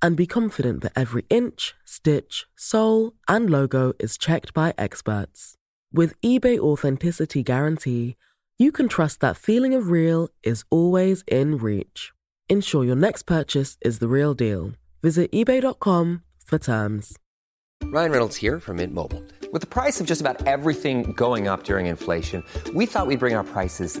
and be confident that every inch, stitch, sole, and logo is checked by experts. With eBay Authenticity Guarantee, you can trust that feeling of real is always in reach. Ensure your next purchase is the real deal. Visit eBay.com for terms. Ryan Reynolds here from Mint Mobile. With the price of just about everything going up during inflation, we thought we'd bring our prices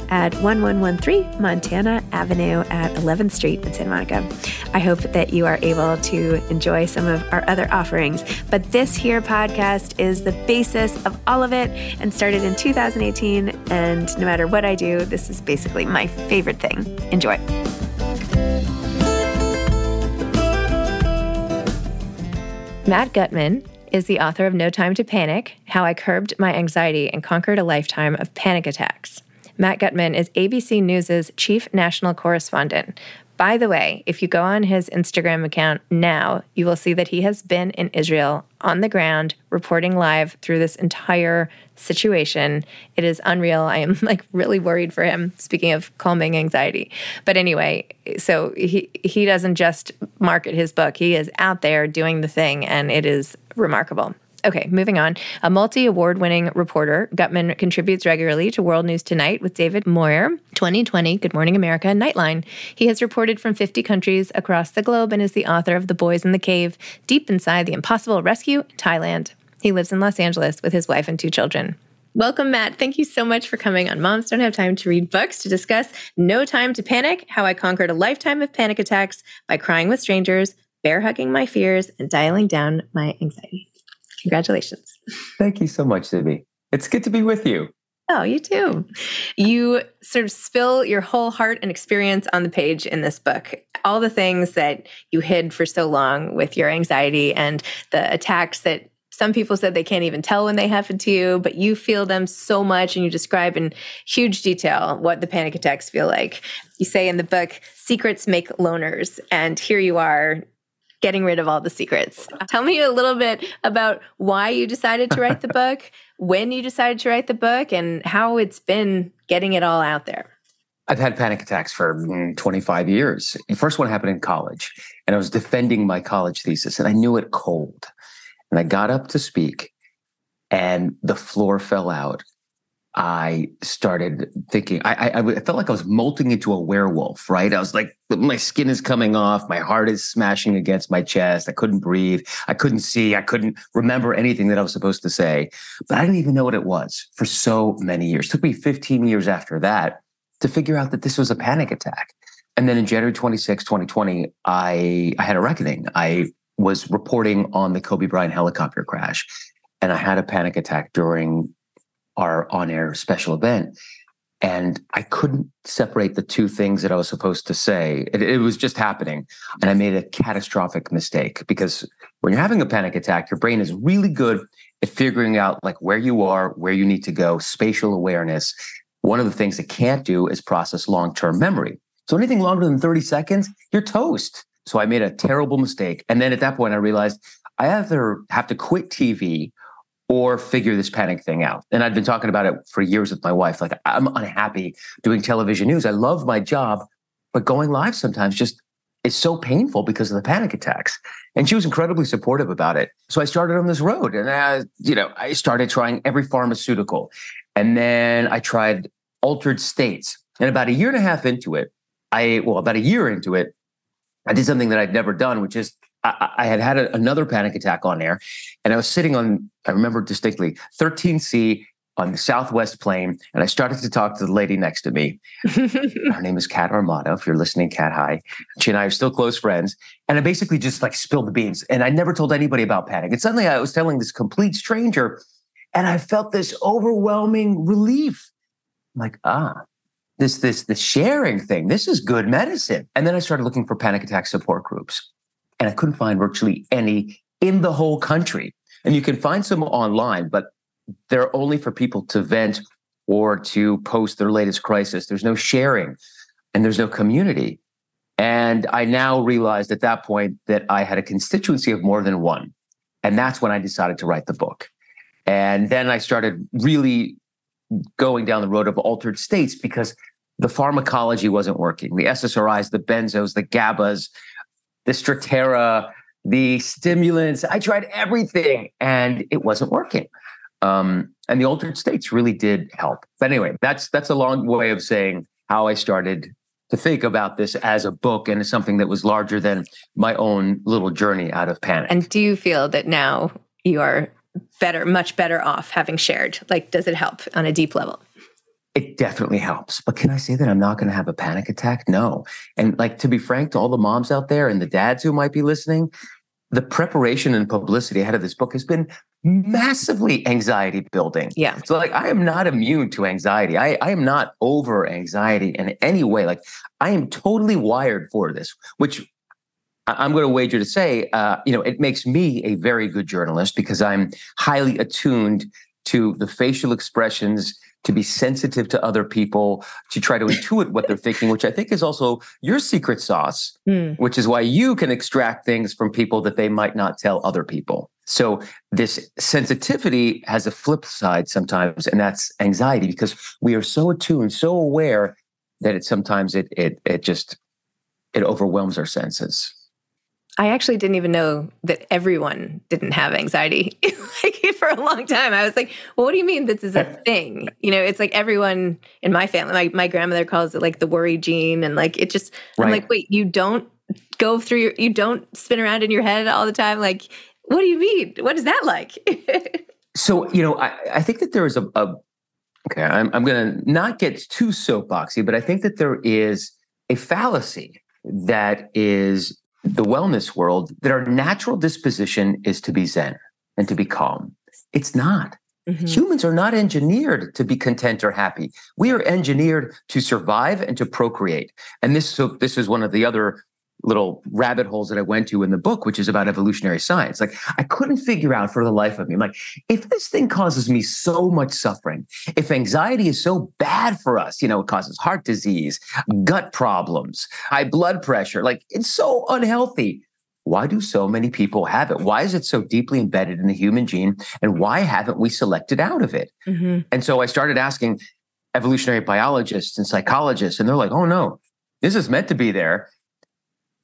at 1113 Montana Avenue at 11th Street in Santa Monica. I hope that you are able to enjoy some of our other offerings. But this here podcast is the basis of all of it and started in 2018. And no matter what I do, this is basically my favorite thing. Enjoy. Matt Gutman is the author of No Time to Panic How I Curbed My Anxiety and Conquered a Lifetime of Panic Attacks. Matt Gutman is ABC News' chief national correspondent. By the way, if you go on his Instagram account now, you will see that he has been in Israel on the ground reporting live through this entire situation. It is unreal. I am like really worried for him. Speaking of calming anxiety. But anyway, so he he doesn't just market his book. He is out there doing the thing and it is remarkable. Okay, moving on. A multi award winning reporter, Gutman contributes regularly to World News Tonight with David Muir, 2020, Good Morning America, Nightline. He has reported from 50 countries across the globe and is the author of The Boys in the Cave, Deep Inside the Impossible Rescue in Thailand. He lives in Los Angeles with his wife and two children. Welcome, Matt. Thank you so much for coming on Moms Don't Have Time to Read Books to discuss No Time to Panic How I Conquered a Lifetime of Panic Attacks by Crying with Strangers, Bear Hugging My Fears, and Dialing Down My Anxiety. Congratulations. Thank you so much, Zibby. It's good to be with you. Oh, you too. You sort of spill your whole heart and experience on the page in this book. All the things that you hid for so long with your anxiety and the attacks that some people said they can't even tell when they happen to you, but you feel them so much and you describe in huge detail what the panic attacks feel like. You say in the book, secrets make loners. And here you are getting rid of all the secrets. Tell me a little bit about why you decided to write the book, when you decided to write the book, and how it's been getting it all out there. I've had panic attacks for mm, 25 years. The first one happened in college, and I was defending my college thesis, and I knew it cold. And I got up to speak, and the floor fell out. I started thinking, I, I, I, felt like I was molting into a werewolf, right? I was like, my skin is coming off, my heart is smashing against my chest. I couldn't breathe. I couldn't see. I couldn't remember anything that I was supposed to say, but I didn't even know what it was for so many years. It took me 15 years after that to figure out that this was a panic attack. And then in January 26, 2020, I, I had a reckoning. I was reporting on the Kobe Bryant helicopter crash, and I had a panic attack during our on air special event. And I couldn't separate the two things that I was supposed to say. It, it, was just happening. And I made a catastrophic mistake because when you're having a panic attack, your brain is really good at figuring out like where you are, where you need to go, spatial awareness. One of the things it can't do is process long term memory. So anything longer than 30 seconds, you're toast. So I made a terrible mistake. And then at that point, I realized I either have to quit TV or figure this panic thing out. And I've been talking about it for years with my wife. Like, I'm unhappy doing television news. I love my job, but going live sometimes just is so painful because of the panic attacks. And she was incredibly supportive about it. So I started on this road and I, you know, I started trying every pharmaceutical. And then I tried altered states. And about a year and a half into it, I, well, about a year into it, I did something that I'd never done, which is I, I had had a, another panic attack on air, and I was sitting on, I remember distinctly, 13C on the Southwest plane, and I started to talk to the lady next to me. Her name is Kat Armato. If you're listening, Kat, hi. She and I are still close friends. And I basically just like spilled the beans, and I never told anybody about panic. And suddenly I was telling this complete stranger, and I felt this overwhelming relief. I'm like, ah, this this the sharing thing. This is good medicine. And then I started looking for panic attack support groups and I couldn't find virtually any in the whole country. And you can find some online, but they're only for people to vent or to post their latest crisis. There's no sharing and there's no community. And I now realized at that point that I had a constituency of more than one. And that's when I decided to write the book. And then I started really going down the road of altered states because the pharmacology wasn't working. The SSRIs, the benzos, the GABAs, the Strattera, the stimulants. I tried everything and it wasn't working. Um, and the altered states really did help. But anyway, that's that's a long way of saying how I started to think about this as a book and as something that was larger than my own little journey out of panic. And do you feel that now you are better, much better off having shared? Like, does it help on a deep level? It definitely helps. But can I say that I'm not going to have a panic attack? No. And like to be frank to all the moms out there and the dads who might be listening, the preparation and publicity ahead of this book has been massively anxiety building. Yeah. So like I am not immune to anxiety. I, I am not over anxiety in any way. Like I am totally wired for this, which I'm going to wager to say, uh, you know, it makes me a very good journalist because I'm highly attuned to the facial expressions to be sensitive to other people, to try to intuit what they're thinking, which I think is also your secret sauce, mm. which is why you can extract things from people that they might not tell other people. So this sensitivity has a flip side sometimes, and that's anxiety because we are so attuned, so aware that it sometimes it it it just it overwhelms our senses. I actually didn't even know that everyone didn't have anxiety like for a long time. I was like, well, what do you mean this is a thing? You know, it's like everyone in my family, my, my grandmother calls it like the worry gene. And like, it just, right. I'm like, wait, you don't go through your, you don't spin around in your head all the time. Like, what do you mean? What is that like? so, you know, I, I think that there is a, a okay, I'm, I'm going to not get too soapboxy, but I think that there is a fallacy that is the wellness world that our natural disposition is to be zen and to be calm. It's not. Mm-hmm. Humans are not engineered to be content or happy. We are engineered to survive and to procreate. And this so this is one of the other little rabbit holes that I went to in the book, which is about evolutionary science. Like I couldn't figure out for the life of me. I'm like, if this thing causes me so much suffering, if anxiety is so bad for us, you know, it causes heart disease, gut problems, high blood pressure, like it's so unhealthy. Why do so many people have it? Why is it so deeply embedded in the human gene? And why haven't we selected out of it? Mm-hmm. And so I started asking, evolutionary biologists and psychologists, and they're like, oh no, this is meant to be there.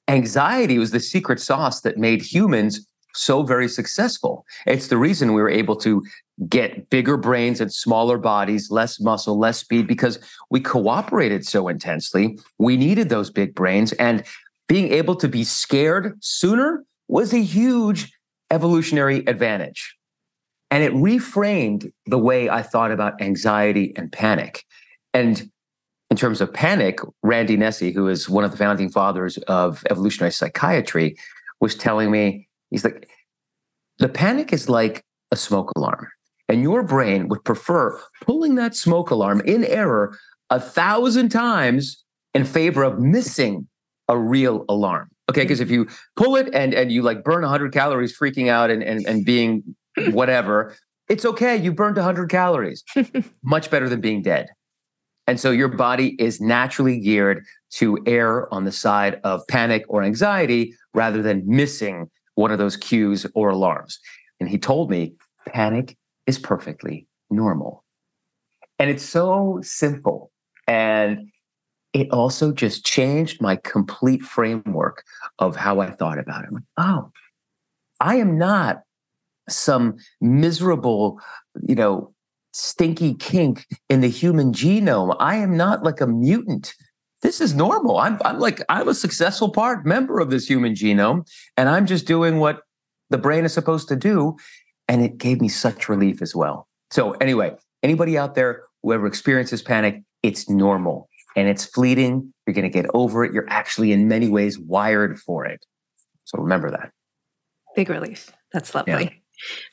Anxiety was the secret sauce that made humans so very successful. It's the reason we were able to get bigger brains and smaller bodies, less muscle, less speed, because we cooperated so intensely. We needed those big brains. And being able to be scared sooner was a huge evolutionary advantage. And it reframed the way I thought about anxiety and panic. And in terms of panic, Randy Nesse, who is one of the founding fathers of evolutionary psychiatry, was telling me, he's like, the panic is like a smoke alarm. And your brain would prefer pulling that smoke alarm in error a thousand times in favor of missing a real alarm. Okay, because if you pull it and and you like burn 100 calories freaking out and and, and being whatever, it's okay. You burned 100 calories. Much better than being dead. And so your body is naturally geared to err on the side of panic or anxiety rather than missing one of those cues or alarms. And he told me panic is perfectly normal. And it's so simple. And it also just changed my complete framework of how I thought about it. Like, oh, I am not some miserable, you know, stinky kink in the human genome. I am not like a mutant. This is normal. I'm, I'm like, I'm a successful part member of this human genome, and I'm just doing what the brain is supposed to do. And it gave me such relief as well. So, anyway, anybody out there, whoever experiences panic, it's normal and it's fleeting. You're going to get over it. You're actually, in many ways, wired for it. So, remember that. Big relief. That's lovely. Yeah.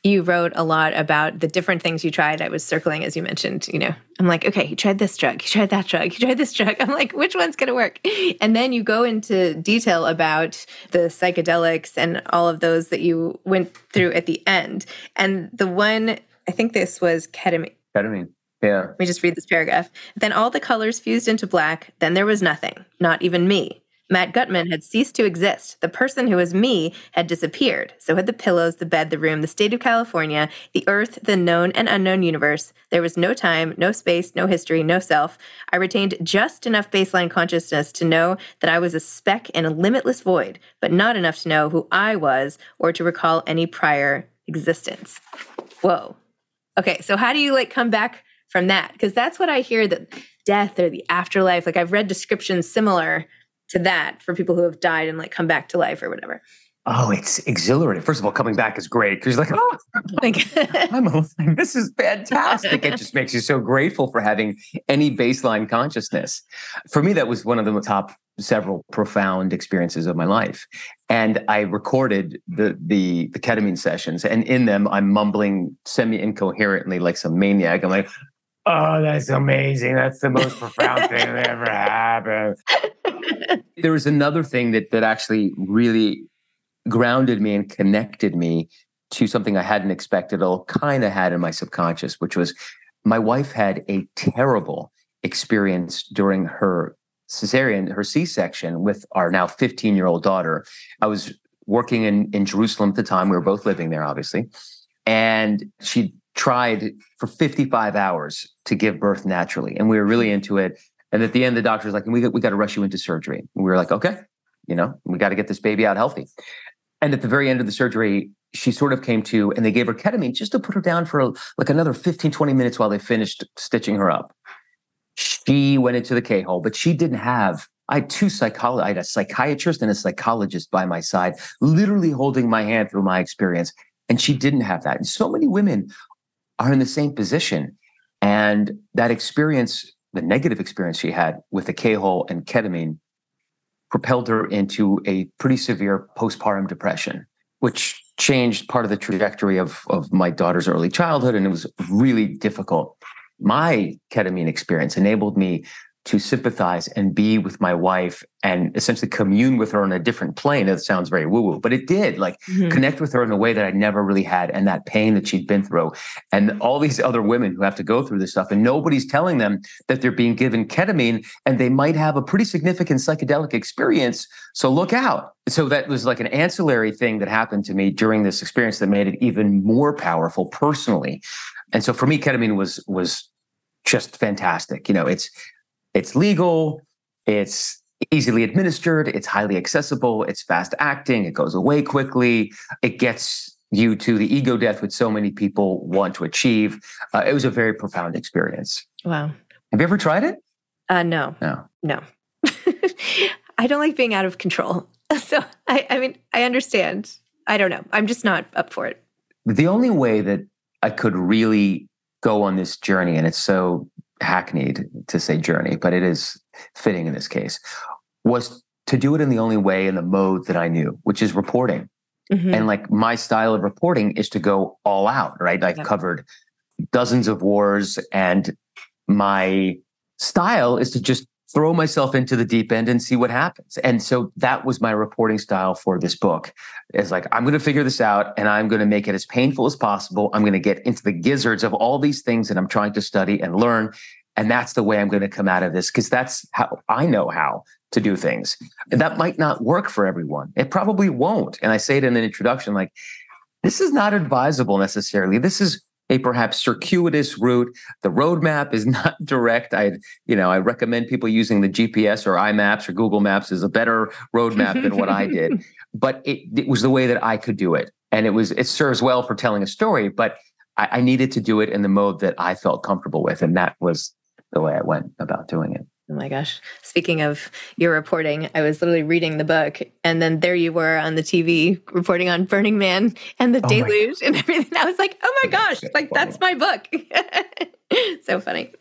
You wrote a lot about the different things you tried. I was circling as you mentioned, you know, I'm like, okay, he tried this drug, he tried that drug, he tried this drug. I'm like, which one's going to work? And then you go into detail about the psychedelics and all of those that you went through at the end. And the one, I think this was ketamine. Ketamine. Yeah. Let me just read this paragraph. Then all the colors fused into black. Then there was nothing, not even me. Matt Gutman had ceased to exist. The person who was me had disappeared. So had the pillows, the bed, the room, the state of California, the earth, the known and unknown universe. There was no time, no space, no history, no self. I retained just enough baseline consciousness to know that I was a speck in a limitless void, but not enough to know who I was or to recall any prior existence. Whoa. Okay, so how do you like come back from that? Because that's what I hear that death or the afterlife, like I've read descriptions similar to that for people who have died and like come back to life or whatever. Oh, it's exhilarating. First of all, coming back is great because you're like, oh, I'm a, this is fantastic. it just makes you so grateful for having any baseline consciousness. For me, that was one of the top several profound experiences of my life. And I recorded the the, the ketamine sessions, and in them, I'm mumbling semi incoherently like some maniac. I'm like, oh, that's amazing. That's the most profound thing that ever happened. there was another thing that that actually really grounded me and connected me to something I hadn't expected or kind of had in my subconscious, which was my wife had a terrible experience during her cesarean, her C-section with our now 15 year old daughter. I was working in, in Jerusalem at the time. We were both living there, obviously. And she tried for 55 hours to give birth naturally. And we were really into it. And at the end, the doctor was like, we, we got to rush you into surgery. And we were like, okay, you know, we got to get this baby out healthy. And at the very end of the surgery, she sort of came to, and they gave her ketamine just to put her down for like another 15, 20 minutes while they finished stitching her up. She went into the K hole, but she didn't have. I had two psychologists. I had a psychiatrist and a psychologist by my side, literally holding my hand through my experience. And she didn't have that. And so many women are in the same position. And that experience, the negative experience she had with the K hole and ketamine, propelled her into a pretty severe postpartum depression, which changed part of the trajectory of, of my daughter's early childhood. And it was really difficult. My ketamine experience enabled me to sympathize and be with my wife and essentially commune with her on a different plane. It sounds very woo woo, but it did like mm-hmm. connect with her in a way that I never really had. And that pain that she'd been through, and all these other women who have to go through this stuff, and nobody's telling them that they're being given ketamine and they might have a pretty significant psychedelic experience. So look out. So that was like an ancillary thing that happened to me during this experience that made it even more powerful personally. And so for me, ketamine was was just fantastic. You know, it's it's legal, it's easily administered, it's highly accessible, it's fast acting, it goes away quickly, it gets you to the ego death which so many people want to achieve. Uh, it was a very profound experience. Wow. Have you ever tried it? Uh, no. No. No. I don't like being out of control. So I, I mean, I understand. I don't know. I'm just not up for it. The only way that I could really go on this journey, and it's so hackneyed to say journey, but it is fitting in this case, was to do it in the only way in the mode that I knew, which is reporting. Mhm. And like my style of reporting is to go all out, right? I've covered dozens of wars, and my style is to just throw myself into the deep end and see what happens. And so that was my reporting style for this book. Is like I'm going to figure this out, and I'm going to make it as painful as possible. I'm going to get into the gizzards of all these things that I'm trying to study and learn. And that's the way I'm going to come out of this because that's how I know how to do things. And that might not work for everyone. It probably won't. And I say it in an introduction like, this is not advisable necessarily. This is a perhaps circuitous route. The roadmap is not direct. I, you know, I recommend people using the GPS or iMaps or Google Maps as a better roadmap than what I did. But it, it was the way that I could do it, and it was it serves well for telling a story. But I, I needed to do it in the mode that I felt comfortable with, and that was the way I went about doing it. Oh my gosh. Speaking of your reporting, I was literally reading the book and then there you were on the TV reporting on Burning Man and the Oh deluge and everything. I was like, oh my gosh, like that's my book. so funny.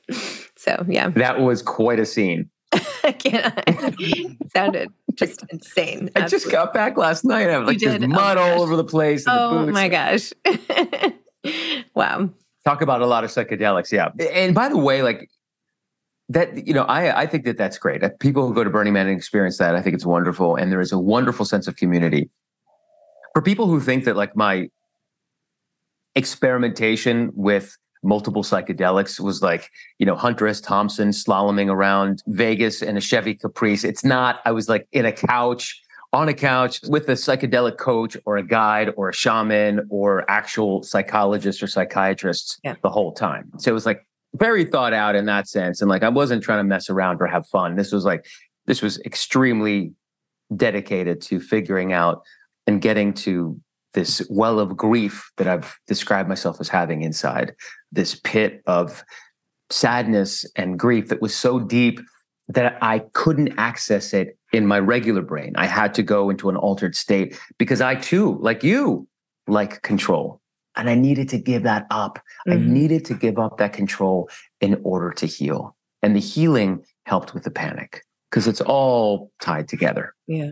So yeah, That was quite a scene. I can't. sounded just insane. I just got back last night. I have like there's? Oh mud all over the place. and the Oh my gosh. wow. talk about a lot of psychedelics yeah and by the way like that you know i i think that that's great Uh, people who go to burning man and experience that i think it's wonderful and there is a wonderful sense of community for people who think that like my experimentation with multiple psychedelics was like you know hunter s thompson slaloming around vegas in a chevy caprice it's not i was like in a couch on a couch with a psychedelic coach or a guide or a shaman or actual psychologists or psychiatrists Yeah. the whole time. So it was like very thought out in that sense. And like I wasn't trying to mess around or have fun. This was like, this was extremely dedicated to figuring out and getting to this well of grief that I've described myself as having inside, this pit of sadness and grief that was so deep that I couldn't access it in my regular brain. I had to go into an altered state because I too, like you, like control. And I needed to give that up. I Mhm. needed to give up that control in order to heal. And the healing helped with the panic because it's all tied together. Yeah.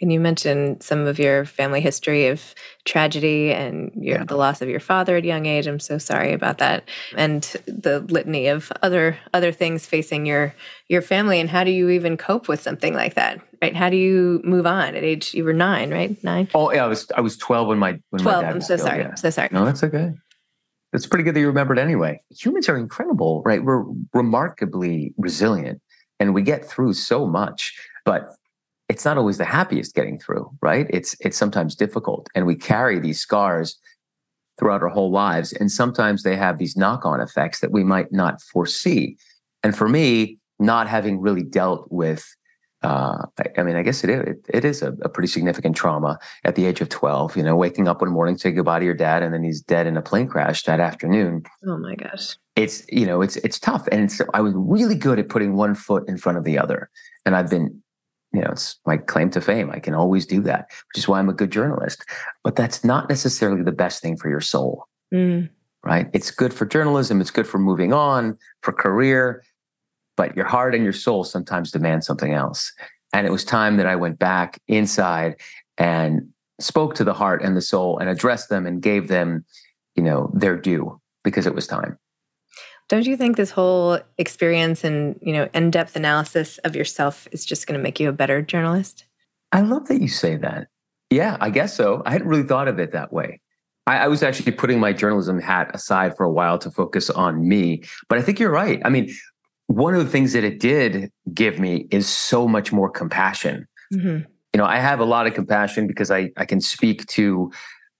And you mentioned some of your family history of tragedy and your, Yeah. the loss of your father at a young age. I'm so sorry about that, and the litany of other other things facing your your family. And how do you even cope with something like that? Right? How do you move on at age? You were nine, right? Nine. Oh yeah, I was I was twelve when my when my Twelve. dad I'm so killed, sorry. yeah. I'm so sorry. No, that's okay. It's pretty good that you remembered anyway. Humans are incredible, right? We're remarkably resilient and we get through so much, but it's not always the happiest getting through, right? It's it's sometimes difficult and we carry these scars throughout our whole lives and sometimes they have these knock-on effects that we might not foresee. And for me, not having really dealt with uh, I, I mean, I guess it is, it, it is a, a pretty significant trauma at the age of 12, you know, waking up one morning, to say goodbye to your dad, and then he's dead in a plane crash that afternoon. Oh my gosh. It's, you know, it's, it's tough. And so I was really good at putting one foot in front of the other. And I've been, you know, it's my claim to fame. I can always do that, which is why I'm a good journalist. But that's not necessarily the best thing for your soul, Mm. right? It's good for journalism. It's good for moving on, for career, but your heart and your soul sometimes demand something else. And it was time that I went back inside and spoke to the heart and the soul and addressed them and gave them, you know, their due because it was time. Don't you think this whole experience and you know in-depth analysis of yourself is just going to make you a better journalist? I love that you say that. Yeah, I guess so. I hadn't really thought of it that way. I, I was actually putting my journalism hat aside for a while to focus on me. But I think you're right. I mean, one of the things that it did give me is so much more compassion. Mhm. You know, I have a lot of compassion because I, I can speak to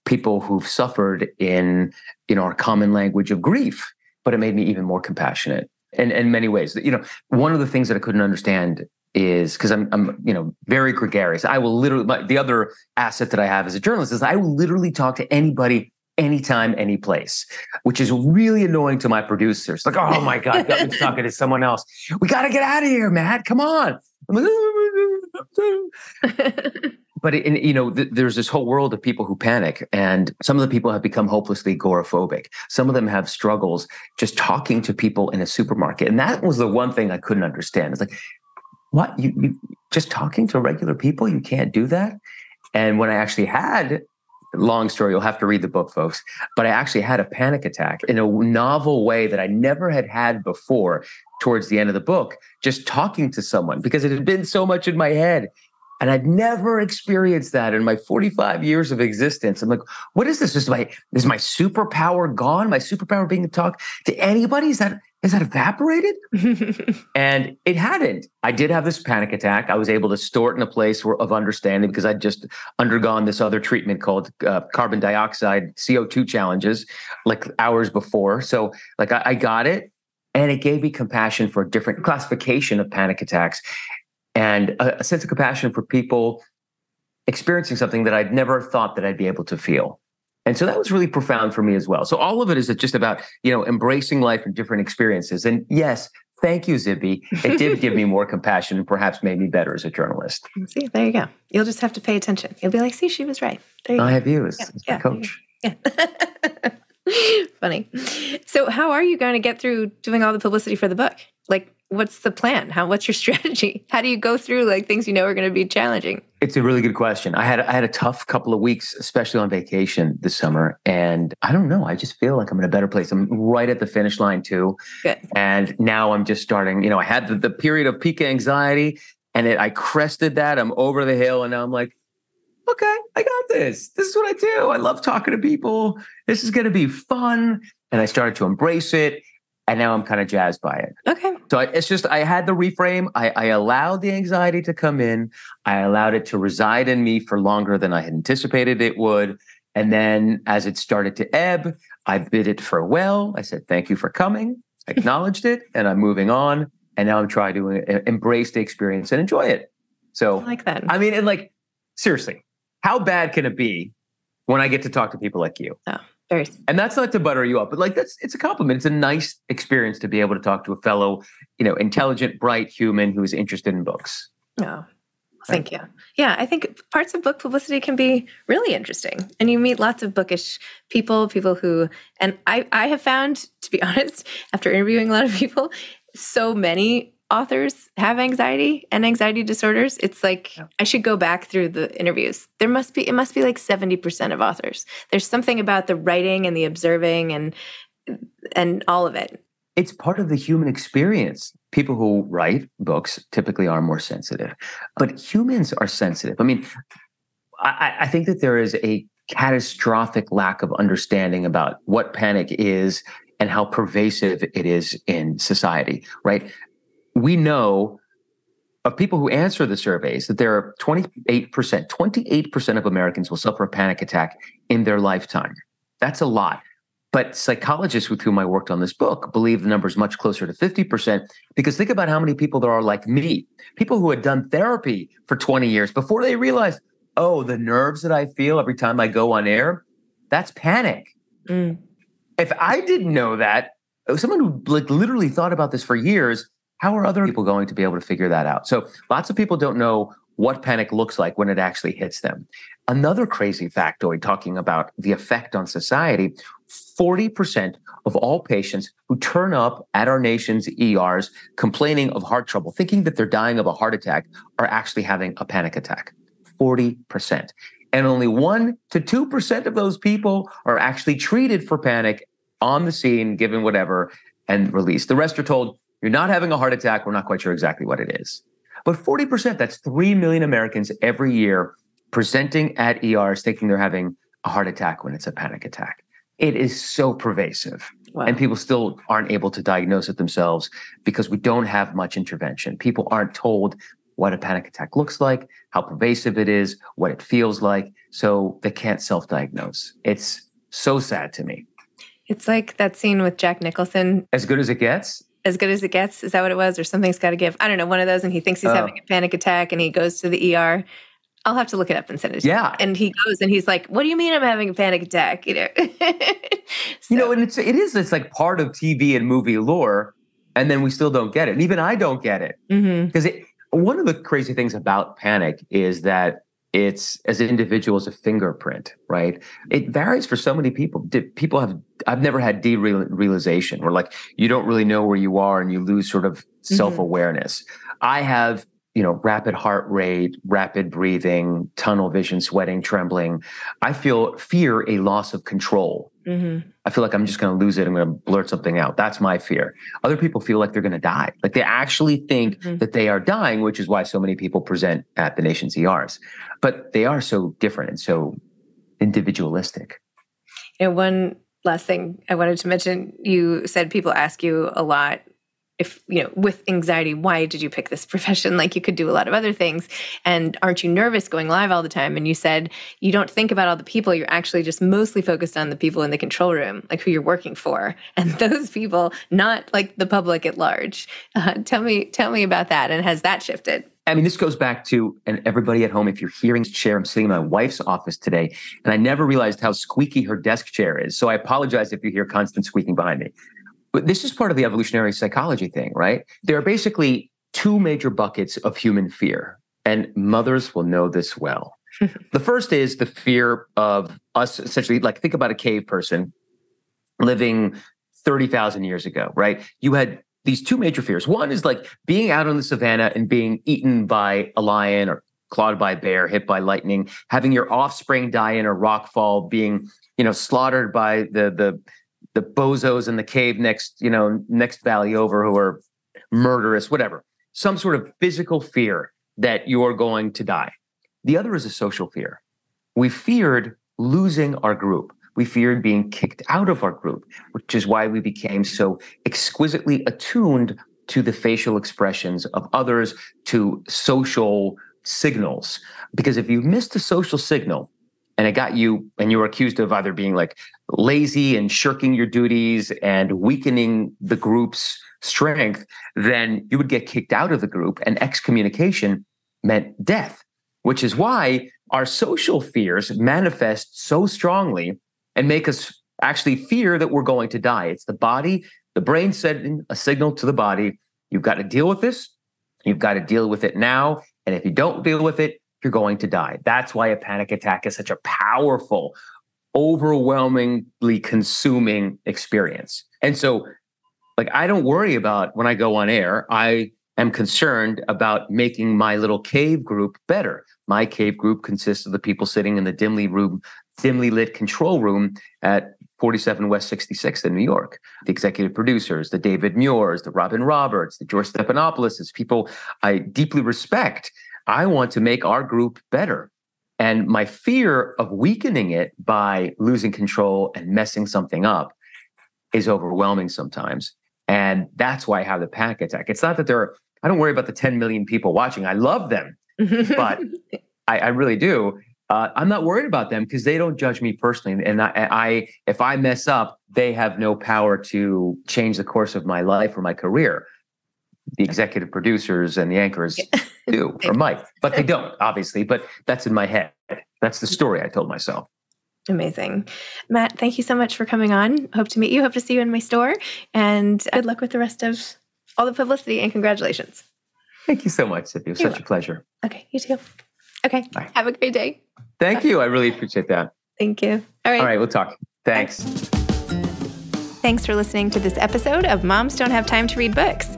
people who've suffered in, you know, our common language of grief, but it made me even more compassionate in, in many ways. You know, one of the things that I couldn't understand is because I'm, I'm, you know, very gregarious. I will literally, my, the other asset that I have as a journalist is I will literally talk to anybody, anytime, any place, which is really annoying to my producers. Like, oh my God, Gutman's talking to someone else. We got to get out of here, Matt. Come on. I'm like, but you know, th- there's this whole world of people who panic, and some of the people have become hopelessly agoraphobic. Some of them have struggles just talking to people in a supermarket, and that was the one thing I couldn't understand. It's like, what you, you just talking to regular people, you can't do that. And when I actually had, long story, you'll have to read the book, folks. But I actually had a panic attack in a novel way that I never had had before. Towards the end of the book, just talking to someone because it had been so much in my head. And I'd never experienced that in my 45 years of existence. I'm like, what is this? Is my is my superpower gone? My superpower being to talk to anybody? Is that is that evaporated? and it hadn't. I did have this panic attack. I was able to store it in a place where, of understanding because I'd just undergone this other treatment called uh, carbon dioxide CO2 challenges like hours before. So like I, I got it and it gave me compassion for a different classification of panic attacks and a, a sense of compassion for people experiencing something that I'd never thought that I'd be able to feel. And so that was really profound for me as well. So all of it is just about, you know, embracing life and different experiences. And yes, thank you, Zibby. It did give me more compassion and perhaps made me better as a journalist. see, there you go. You'll just have to pay attention. You'll be like, see, she was right. There you I go. have you as, Yeah, as my yeah, coach. Yeah. Funny. So, how are you going to get through doing all the publicity for the book? Like, what's the plan? How? What's your strategy? How do you go through like things you know are going to be challenging? It's a really good question. I had I had a tough couple of weeks, especially on vacation this summer, and I don't know. I just feel like I'm in a better place. I'm right at the finish line too, Good. and now I'm just starting. You know, I had the, the period of peak anxiety, and it, I crested that. I'm over the hill, and now I'm like, okay, I got this. This is what I do. I love talking to people. This is going to be fun, and I started to embrace it, and now I'm kind of jazzed by it. Okay. So I, it's just I had the reframe. I, I allowed the anxiety to come in. I allowed it to reside in me for longer than I had anticipated it would. And then as it started to ebb, I bid it farewell. I said, thank you for coming. I acknowledged it and I'm moving on. And now I'm trying to uh, embrace the experience and enjoy it. So I like that. I mean, and like, seriously, how bad can it be when I get to talk to people like you? Very. And that's not to butter you up, but like that's it's a compliment. It's a nice experience to be able to talk to a fellow, you know, intelligent, bright human who is interested in books. Oh, thank you. Yeah, I think parts of book publicity can be really interesting. And you meet lots of bookish people, people who, and I, I have found, to be honest, after interviewing a lot of people, so many authors have anxiety and anxiety disorders. It's like yeah. I should go back through the interviews. There must be it must be like 70% of authors. There's something about the writing and the observing and and all of it. It's part of the human experience. People who write books typically are more sensitive, but humans are sensitive. I mean, I, I think that there is a catastrophic lack of understanding about what panic is and how pervasive it is in society, right? We know of people who answer the surveys that there are 28%, 28% of Americans will suffer a panic attack in their lifetime. That's a lot. But psychologists with whom I worked on this book believe the number is much closer to 50% because think about how many people there are like me, people who had done therapy for 20 years before they realized, oh, the nerves that I feel every time I go on air, that's panic. Mm. If I didn't know that, someone who like literally thought about this for years, how are other people going to be able to figure that out? So lots of people don't know what panic looks like when it actually hits them. Another crazy factoid talking about the effect on society 40% of all patients who turn up at our nation's ERs complaining of heart trouble, thinking that they're dying of a heart attack, are actually having a panic attack. 40%. And only 1% to 2% of those people are actually treated for panic on the scene, given whatever, and released. The rest are told, you're not having a heart attack. We're not quite sure exactly what it is. But 40%, that's 3 million Americans every year presenting at ERs thinking they're having a heart attack when it's a panic attack. It is so pervasive. Wow. And people still aren't able to diagnose it themselves because we don't have much intervention. People aren't told what a panic attack looks like, how pervasive it is, what it feels like. So they can't self diagnose. It's so sad to me. It's like that scene with Jack Nicholson. As good as it gets? As good as it gets. Is that what it was? Or something's got to give? I don't know. One of those, and he thinks he's uh, having a panic attack and he goes to the ER. I'll have to look it up and send it. To yeah. And he goes and he's like, "What do you mean I'm having a panic attack?" You know. so. You know, and it's it is it's like part of TV and movie lore, and then we still don't get it. And even I don't get it because mm-hmm. one of the crazy things about panic is that it's as an individual as a fingerprint, right? It varies for so many people. People have, I've never had derealization where like you don't really know where you are and you lose sort of self awareness. Mm-hmm. I have, you know, rapid heart rate, rapid breathing, tunnel vision, sweating, trembling. I feel fear a loss of control. Mm-hmm. I feel like I'm just going to lose it. I'm going to blurt something out. That's my fear. Other people feel like they're going to die. Like they actually think mm-hmm. that they are dying, which is why so many people present at the nation's ERs. But they are so different and so individualistic. And one last thing I wanted to mention you said people ask you a lot if you know with anxiety why did you pick this profession? Like you could do a lot of other things. And aren't you nervous going live all the time? And you said you don't think about all the people. You're actually just mostly focused on the people in the control room like who you're working for. And those people not like the public at large. Uh, tell me tell me about that. And has that shifted? I mean, this goes back to, and everybody at home, if you're hearing chair, I'm sitting in my wife's office today, and I never realized how squeaky her desk chair is. So I apologize if you hear constant squeaking behind me. But this is part of the evolutionary psychology thing, right? There are basically two major buckets of human fear, and mothers will know this well. the first is the fear of us essentially, like, think about a cave person living 30,000 years ago, right? You had these two major fears. One is like being out on the savannah and being eaten by a lion or clawed by a bear, hit by lightning, having your offspring die in a rock fall, being, you know, slaughtered by the the the bozos in the cave next, you know, next valley over who are murderous, whatever. Some sort of physical fear that you're going to die. The other is a social fear. We feared losing our group. We feared being kicked out of our group, which is why we became so exquisitely attuned to the facial expressions of others, to social signals. Because if you missed a social signal, and it got you and you were accused of either being like lazy and shirking your duties and weakening the group's strength then you would get kicked out of the group and excommunication meant death which is why our social fears manifest so strongly and make us actually fear that we're going to die. It's the body the brain sending a signal to the body you've got to deal with this. You've got to deal with it now. And if you don't deal with it you're going to die. That's why a panic attack is such a powerful, overwhelmingly consuming experience. And so, like, I don't worry about when I go on air. I am concerned about making my little cave group better. My cave group consists of the people sitting in the dimly room, dimly lit control room at 47 West 66th in New York. The executive producers, the David Muirs, the Robin Roberts, the George Stephanopoulos, people I deeply respect. I want to make our group better. And my fear of weakening it by losing control and messing something up is overwhelming sometimes. And that's why I have the panic attack. It's not that there are, I don't worry about the 10 million people watching. I love them, but I, I really do uh, I'm not worried about them because they don't judge me personally. And I, I, if I mess up, they have no power to change the course of my life or my career. The executive producers and the anchors do, or might, but they don't, obviously. But that's in my head. That's the story I told myself. Amazing. Matt, thank you so much for coming on. Hope to meet you. Hope to see you in my store. And good luck with the rest of all the publicity and congratulations. Thank you so much, Zibby. It was You're such welcome. a pleasure. Okay, you too. Okay. Bye. Have a great day. Thank you. I really appreciate that. Thank you. All right. All right. We'll talk. Thanks. Thanks for listening to this episode of Moms Don't Have Time to Read Books.